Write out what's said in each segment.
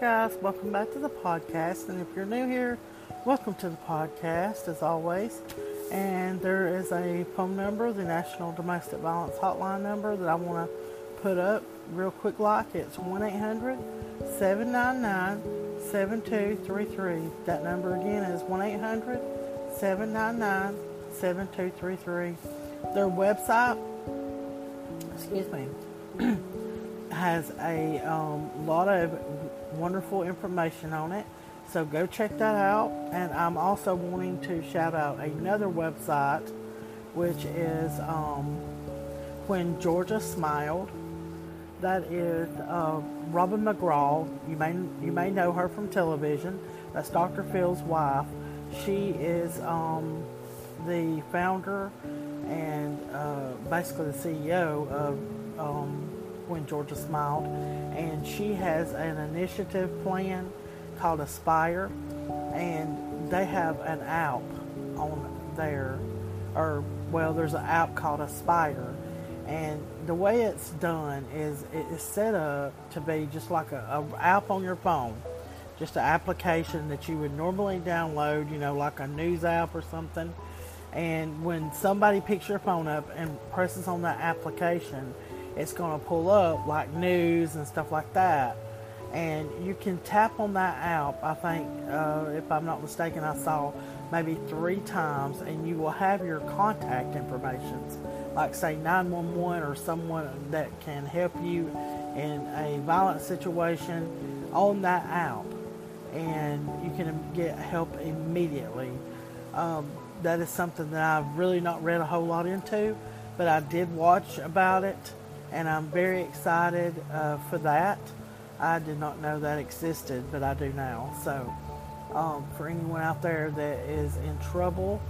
Guys. Welcome back to the podcast. And if you're new here, welcome to the podcast as always. And there is a phone number, the National Domestic Violence Hotline number, that I want to put up real quick like. It's 1 800 799 7233. That number again is 1 800 799 7233. Their website, excuse me, has a um, lot of wonderful information on it. So go check that out. And I'm also wanting to shout out another website, which is um, When Georgia Smiled. That is uh, Robin McGraw. You may you may know her from television. That's Dr. Phil's wife. She is um, the founder and uh, basically the CEO of um, When Georgia Smiled, and she has an initiative plan called Aspire, and they have an app on there, or well, there's an app called Aspire, and the way it's done is it is set up to be just like a, a app on your phone just an application that you would normally download, you know, like a news app or something. And when somebody picks your phone up and presses on that application, it's going to pull up like news and stuff like that. And you can tap on that app, I think, uh, if I'm not mistaken, I saw maybe three times, and you will have your contact information, like say 911 or someone that can help you in a violent situation on that app and you can get help immediately. Um, that is something that I've really not read a whole lot into, but I did watch about it, and I'm very excited uh, for that. I did not know that existed, but I do now. So, um, for anyone out there that is in trouble,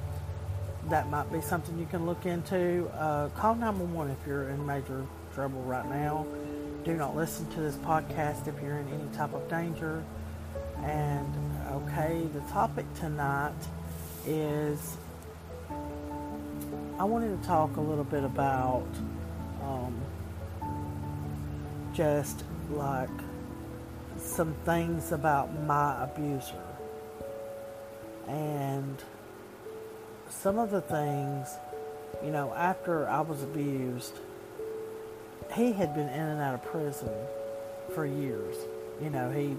that might be something you can look into. Uh, call 911 if you're in major trouble right now. Do not listen to this podcast if you're in any type of danger. And okay, the topic tonight is I wanted to talk a little bit about um, just like some things about my abuser. And some of the things, you know, after I was abused, he had been in and out of prison for years. You know, he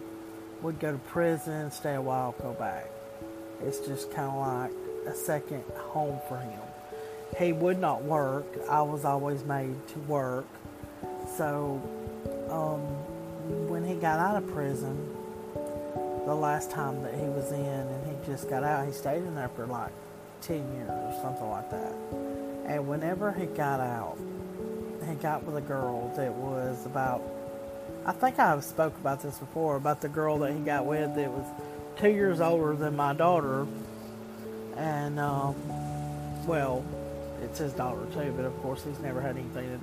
would go to prison, stay a while, go back. It's just kind of like a second home for him. He would not work. I was always made to work. So um, when he got out of prison, the last time that he was in and he just got out, he stayed in there for like 10 years or something like that. And whenever he got out, he got with a girl that was about I think I've spoke about this before about the girl that he got with that was two years older than my daughter, and um, well, it's his daughter too. But of course, he's never had anything. That,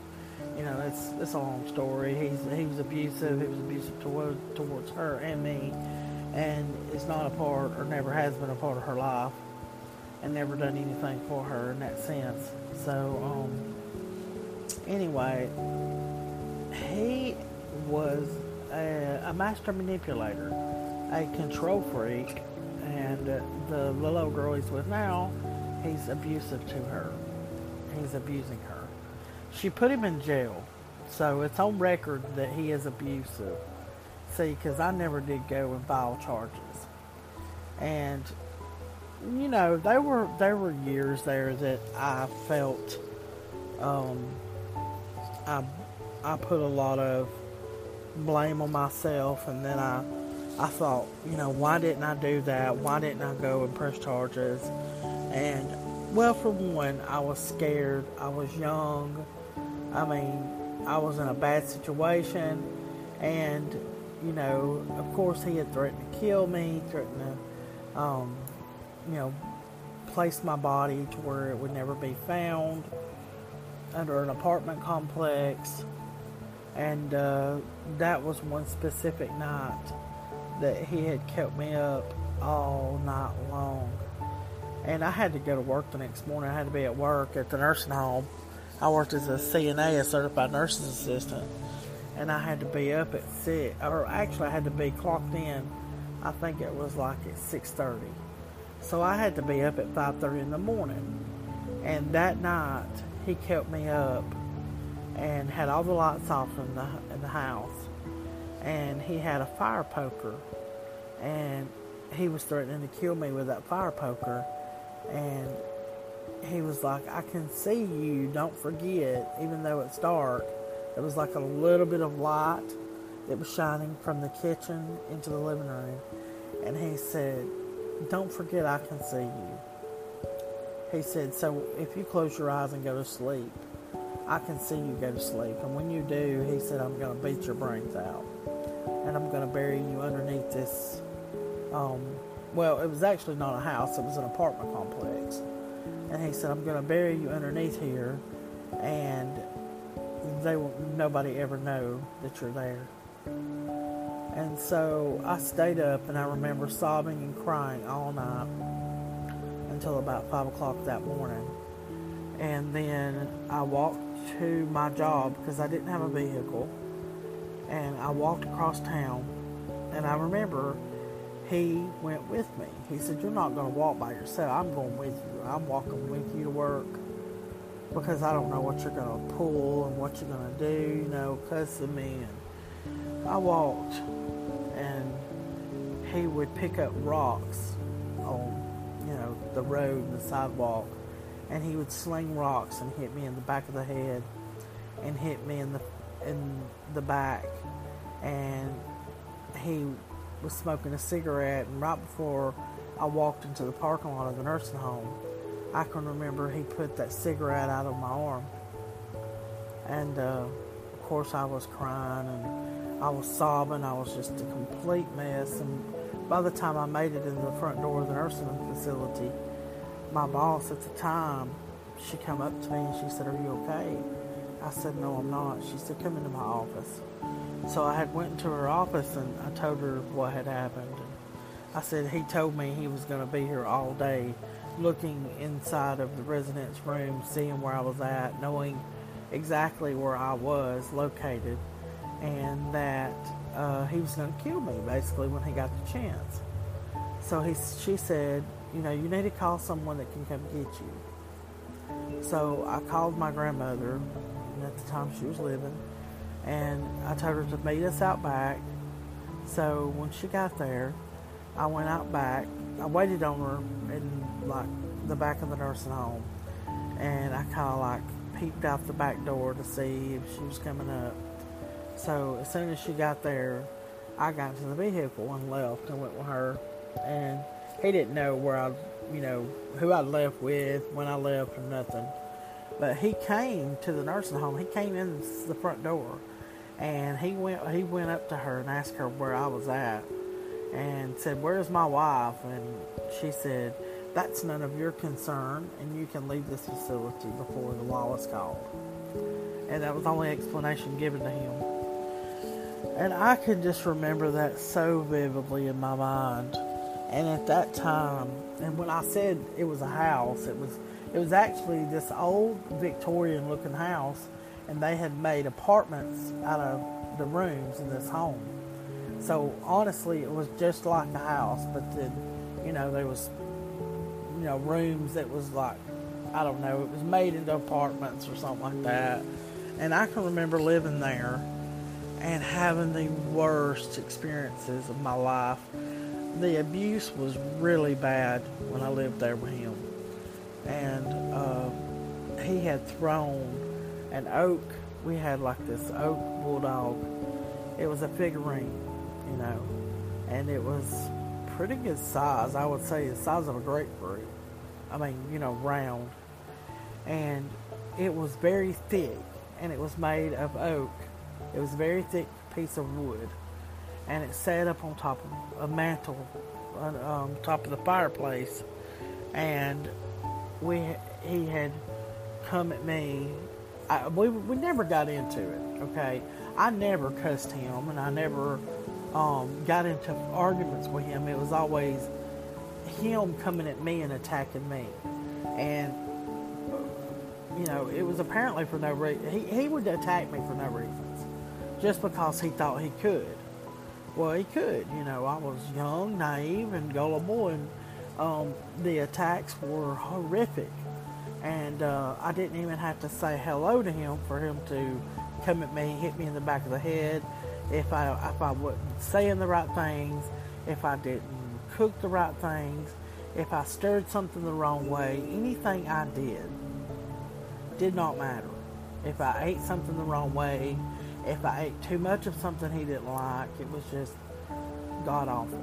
you know, it's it's a long story. He's he was abusive. He was abusive towards towards her and me, and it's not a part or never has been a part of her life, and never done anything for her in that sense. So um, anyway, he was a, a master manipulator, a control freak, and the little girl he's with now, he's abusive to her. He's abusing her. She put him in jail so it's on record that he is abusive. See, because I never did go and file charges, and you know there were there were years there that I felt um, I I put a lot of blame on myself, and then I I thought, you know, why didn't I do that? Why didn't I go and press charges? And well, for one, I was scared. I was young. I mean, I was in a bad situation, and you know, of course, he had threatened to kill me, threatened to, um, you know, place my body to where it would never be found under an apartment complex. And uh, that was one specific night that he had kept me up all night long. And I had to go to work the next morning. I had to be at work at the nursing home. I worked as a CNA, a certified nurse's assistant, and I had to be up at six. Or actually, I had to be clocked in. I think it was like at six thirty. So I had to be up at five thirty in the morning. And that night, he kept me up and had all the lights off in the in the house and he had a fire poker and he was threatening to kill me with that fire poker and he was like i can see you don't forget even though it's dark there was like a little bit of light that was shining from the kitchen into the living room and he said don't forget i can see you he said so if you close your eyes and go to sleep i can see you go to sleep and when you do he said i'm going to beat your brains out and I'm going to bury you underneath this. Um, well, it was actually not a house; it was an apartment complex. And he said, "I'm going to bury you underneath here, and they will nobody ever know that you're there." And so I stayed up, and I remember sobbing and crying all night until about five o'clock that morning. And then I walked to my job because I didn't have a vehicle and I walked across town, and I remember he went with me. He said, You're not going to walk by yourself. I'm going with you. I'm walking with you to work because I don't know what you're going to pull and what you're going to do, you know, cussing me. And I walked, and he would pick up rocks on, you know, the road and the sidewalk, and he would sling rocks and hit me in the back of the head and hit me in the in the back and he was smoking a cigarette and right before I walked into the parking lot of the nursing home I can remember he put that cigarette out of my arm and uh, of course I was crying and I was sobbing I was just a complete mess and by the time I made it into the front door of the nursing facility my boss at the time she come up to me and she said are you okay I said, no, I'm not. She said, come into my office. So I had went into her office and I told her what had happened. I said, he told me he was going to be here all day looking inside of the residence room, seeing where I was at, knowing exactly where I was located, and that uh, he was going to kill me basically when he got the chance. So he, she said, you know, you need to call someone that can come get you. So I called my grandmother and at the time she was living, and I told her to meet us out back. So when she got there, I went out back. I waited on her in like the back of the nursing home, and I kind of like peeked out the back door to see if she was coming up. So as soon as she got there, I got into the vehicle and left and went with her. And he didn't know where I, you know, who I left with, when I left, or nothing. But he came to the nursing home. He came in the front door, and he went. He went up to her and asked her where I was at, and said, "Where's my wife?" And she said, "That's none of your concern, and you can leave this facility before the law is called." And that was the only explanation given to him. And I can just remember that so vividly in my mind. And at that time, and when I said it was a house, it was it was actually this old Victorian looking house, and they had made apartments out of the rooms in this home. So honestly, it was just like a house, but then, you know, there was, you know, rooms that was like, I don't know, it was made into apartments or something like that. And I can remember living there and having the worst experiences of my life. The abuse was really bad when I lived there with him. And uh, he had thrown an oak. We had like this oak bulldog. It was a figurine, you know, and it was pretty good size. I would say the size of a grapefruit. I mean, you know, round. And it was very thick, and it was made of oak. It was a very thick piece of wood, and it sat up on top of a mantle, on um, top of the fireplace. And we, he had come at me. I, we we never got into it. Okay, I never cussed him, and I never um, got into arguments with him. It was always him coming at me and attacking me, and you know, it was apparently for no reason. He, he would attack me for no reasons, just because he thought he could. Well, he could. You know, I was young, naive, and gullible, and um, the attacks were horrific. And uh, I didn't even have to say hello to him for him to come at me, hit me in the back of the head, if I if I wasn't saying the right things, if I didn't cook the right things, if I stirred something the wrong way, anything I did did not matter. If I ate something the wrong way, if I ate too much of something he didn't like, it was just god awful.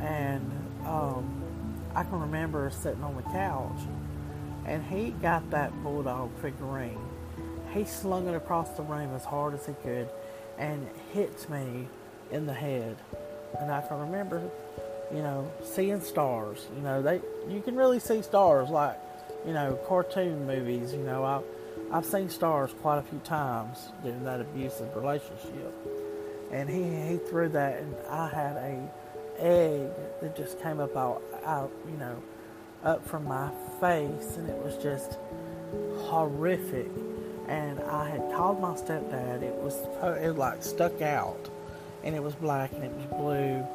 And um, I can remember sitting on the couch, and he got that bulldog figurine. He slung it across the room as hard as he could, and hit me in the head. And I can remember, you know, seeing stars. You know, they you can really see stars like you know, cartoon movies, you know, I, I've seen stars quite a few times during that abusive relationship. And he, he threw that, and I had a egg that just came up out, out, you know, up from my face, and it was just horrific. And I had called my stepdad. It was it like stuck out, and it was black and it was blue,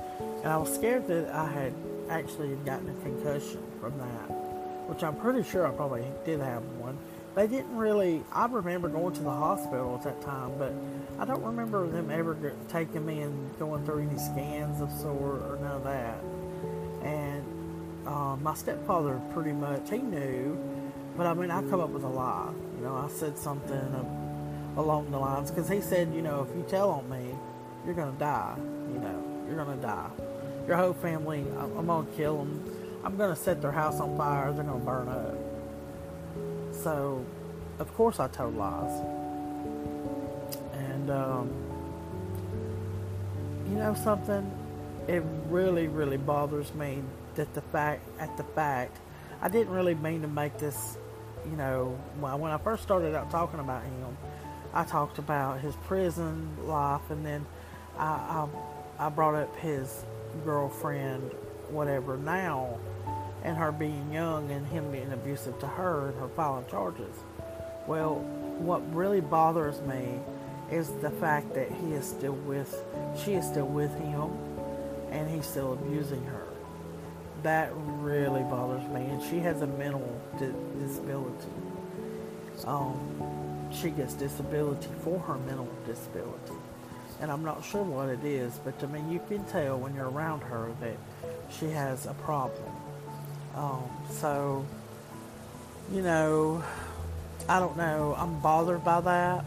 and I was scared that I had actually gotten a concussion from that which I'm pretty sure I probably did have one. They didn't really. I remember going to the hospital at that time, but I don't remember them ever taking me and going through any scans of sort or none of that. And uh, my stepfather pretty much he knew, but I mean I come up with a lie. You know, I said something along the lines because he said, you know, if you tell on me, you're gonna die. You know, you're gonna die. Your whole family, I'm, I'm gonna kill them I'm to set their house on fire. They're to burn up. So, of course, I told lies. And, um, you know something? It really, really bothers me that the fact, at the fact, I didn't really mean to make this, you know, when I first started out talking about him, I talked about his prison life, and then I, I, I brought up his girlfriend, whatever. Now, and her being young and him being abusive to her and her filing charges. Well, what really bothers me is the fact that he is still with, she is still with him, and he's still abusing her. That really bothers me, and she has a mental di- disability. Um, she gets disability for her mental disability, and I'm not sure what it is, but I mean, you can tell when you're around her that she has a problem. Um, so, you know, I don't know. I'm bothered by that.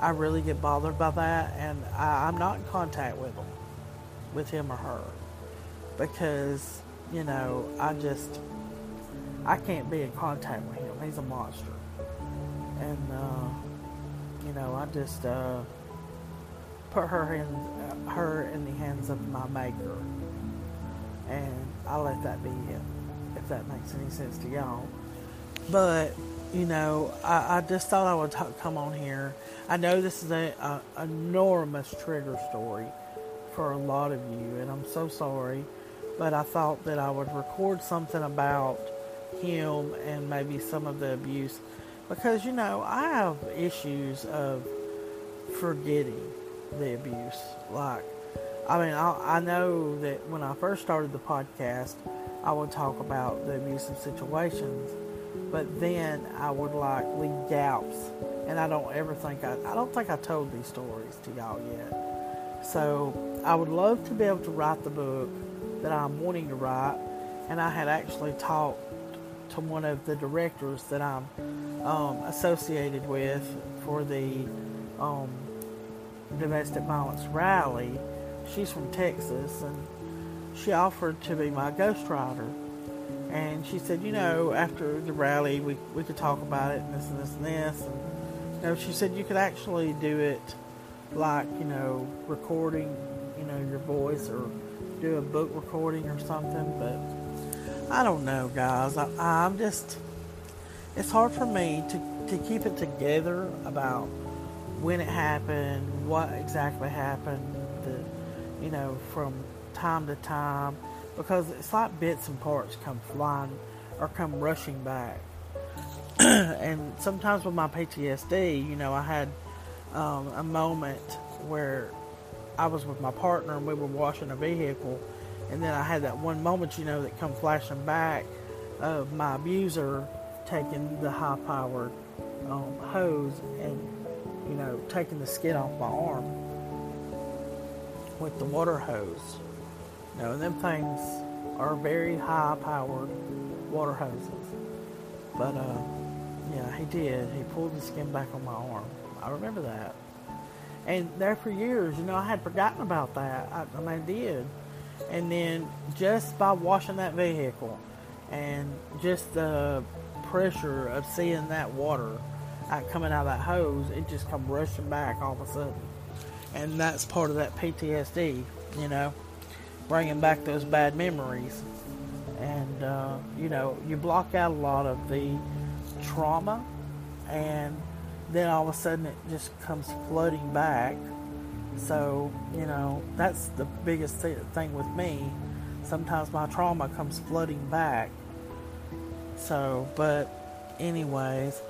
I really get bothered by that, and I, I'm not in contact with him, with him or her, because you know I just I can't be in contact with him. He's a monster, and uh, you know I just uh, put her in her in the hands of my maker, and I let that be it if that makes any sense to y'all. But, you know, I, I just thought I would talk, come on here. I know this is an enormous trigger story for a lot of you, and I'm so sorry. But I thought that I would record something about him and maybe some of the abuse because, you know, I have issues of forgetting the abuse. Like, I mean, I, I know that when I first started the podcast, I would talk about the abusive situations, but then I would like leave gaps and I don't ever think I, I don't think I told these stories to y'all yet. So I would love to be able to write the book that I'm wanting to write, and I had actually talked to one of the directors that I'm um, associated with for the um, domestic violence rally. She's from Texas, and she offered to be my ghostwriter. And she said, you know, after the rally, we, we could talk about it and this and this and this. And, you know, she said you could actually do it like, you know, recording, you know, your voice or do a book recording or something. But I don't know, guys. I, I'm just, it's hard for me to, to keep it together about when it happened, what exactly happened, the, you know, from time to time because it's like bits and parts come flying or come rushing back. and sometimes with my PTSD, you know, I had um, a moment where I was with my partner and we were washing a vehicle, and then I had that one moment, you know, that come flashing back of my abuser taking the high-powered um, hose and, you know, taking the skin off my arm with the water hose. You know, and them things are very high powered water hoses. But uh, yeah, he did. He pulled the skin back on my arm. I remember that. And there for years, you know, I had forgotten about that. I, I mean, I did. And then just by washing that vehicle and just the pressure of seeing that water coming out of that hose, it just come rushing back all of a sudden. And that's part of that PTSD, you know bringing back those bad memories. And, uh, you know, you block out a lot of the trauma, and then all of a sudden it just comes flooding back. So, you know, that's the biggest thing with me. Sometimes my trauma comes flooding back. So, but, anyways,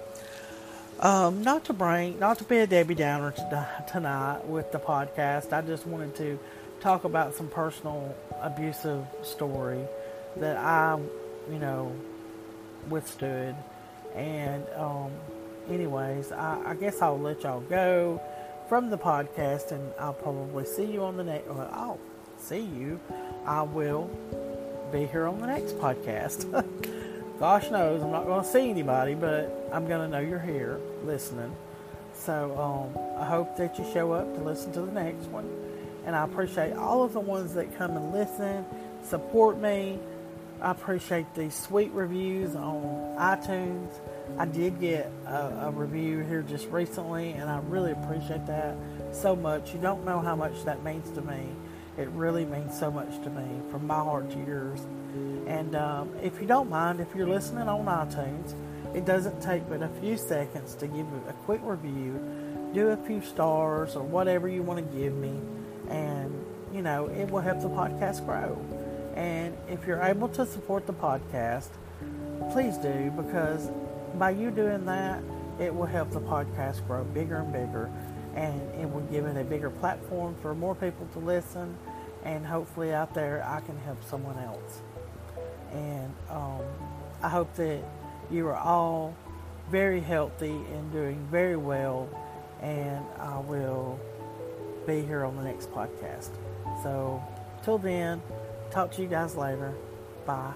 um, not to bring, not to be a Debbie Downer tonight with the podcast. I just wanted to talk about some personal abusive story that I, you know, withstood. And, um, anyways, I, I, guess I'll let y'all go from the podcast, and I'll probably see you on the next. Well, I'll see you. I will be here on the next podcast. Gosh knows I'm not going to see anybody, but I'm going to know you're here listening. So um, I hope that you show up to listen to the next one and I appreciate all of the ones that come and listen, support me. I appreciate these sweet reviews on iTunes. I did get a, a, review here just recently, and I really appreciate that so much. You don't know how much that means to me. It really means so much to me, from my heart to yours. And um, if you don't mind, if you're listening on iTunes, it doesn't take but a few seconds to give a quick review, do a few stars or whatever you want to give me and you know it will help the podcast grow. And if you're able to support the podcast, please do because by you doing that, it will help the podcast grow bigger and bigger, and it will give it a bigger platform for more people to listen. And hopefully, out there, I can help someone else. And um, I hope that you are all very healthy and doing very well. And I will be here on the next podcast. So, till then, talk to you guys later. Bye.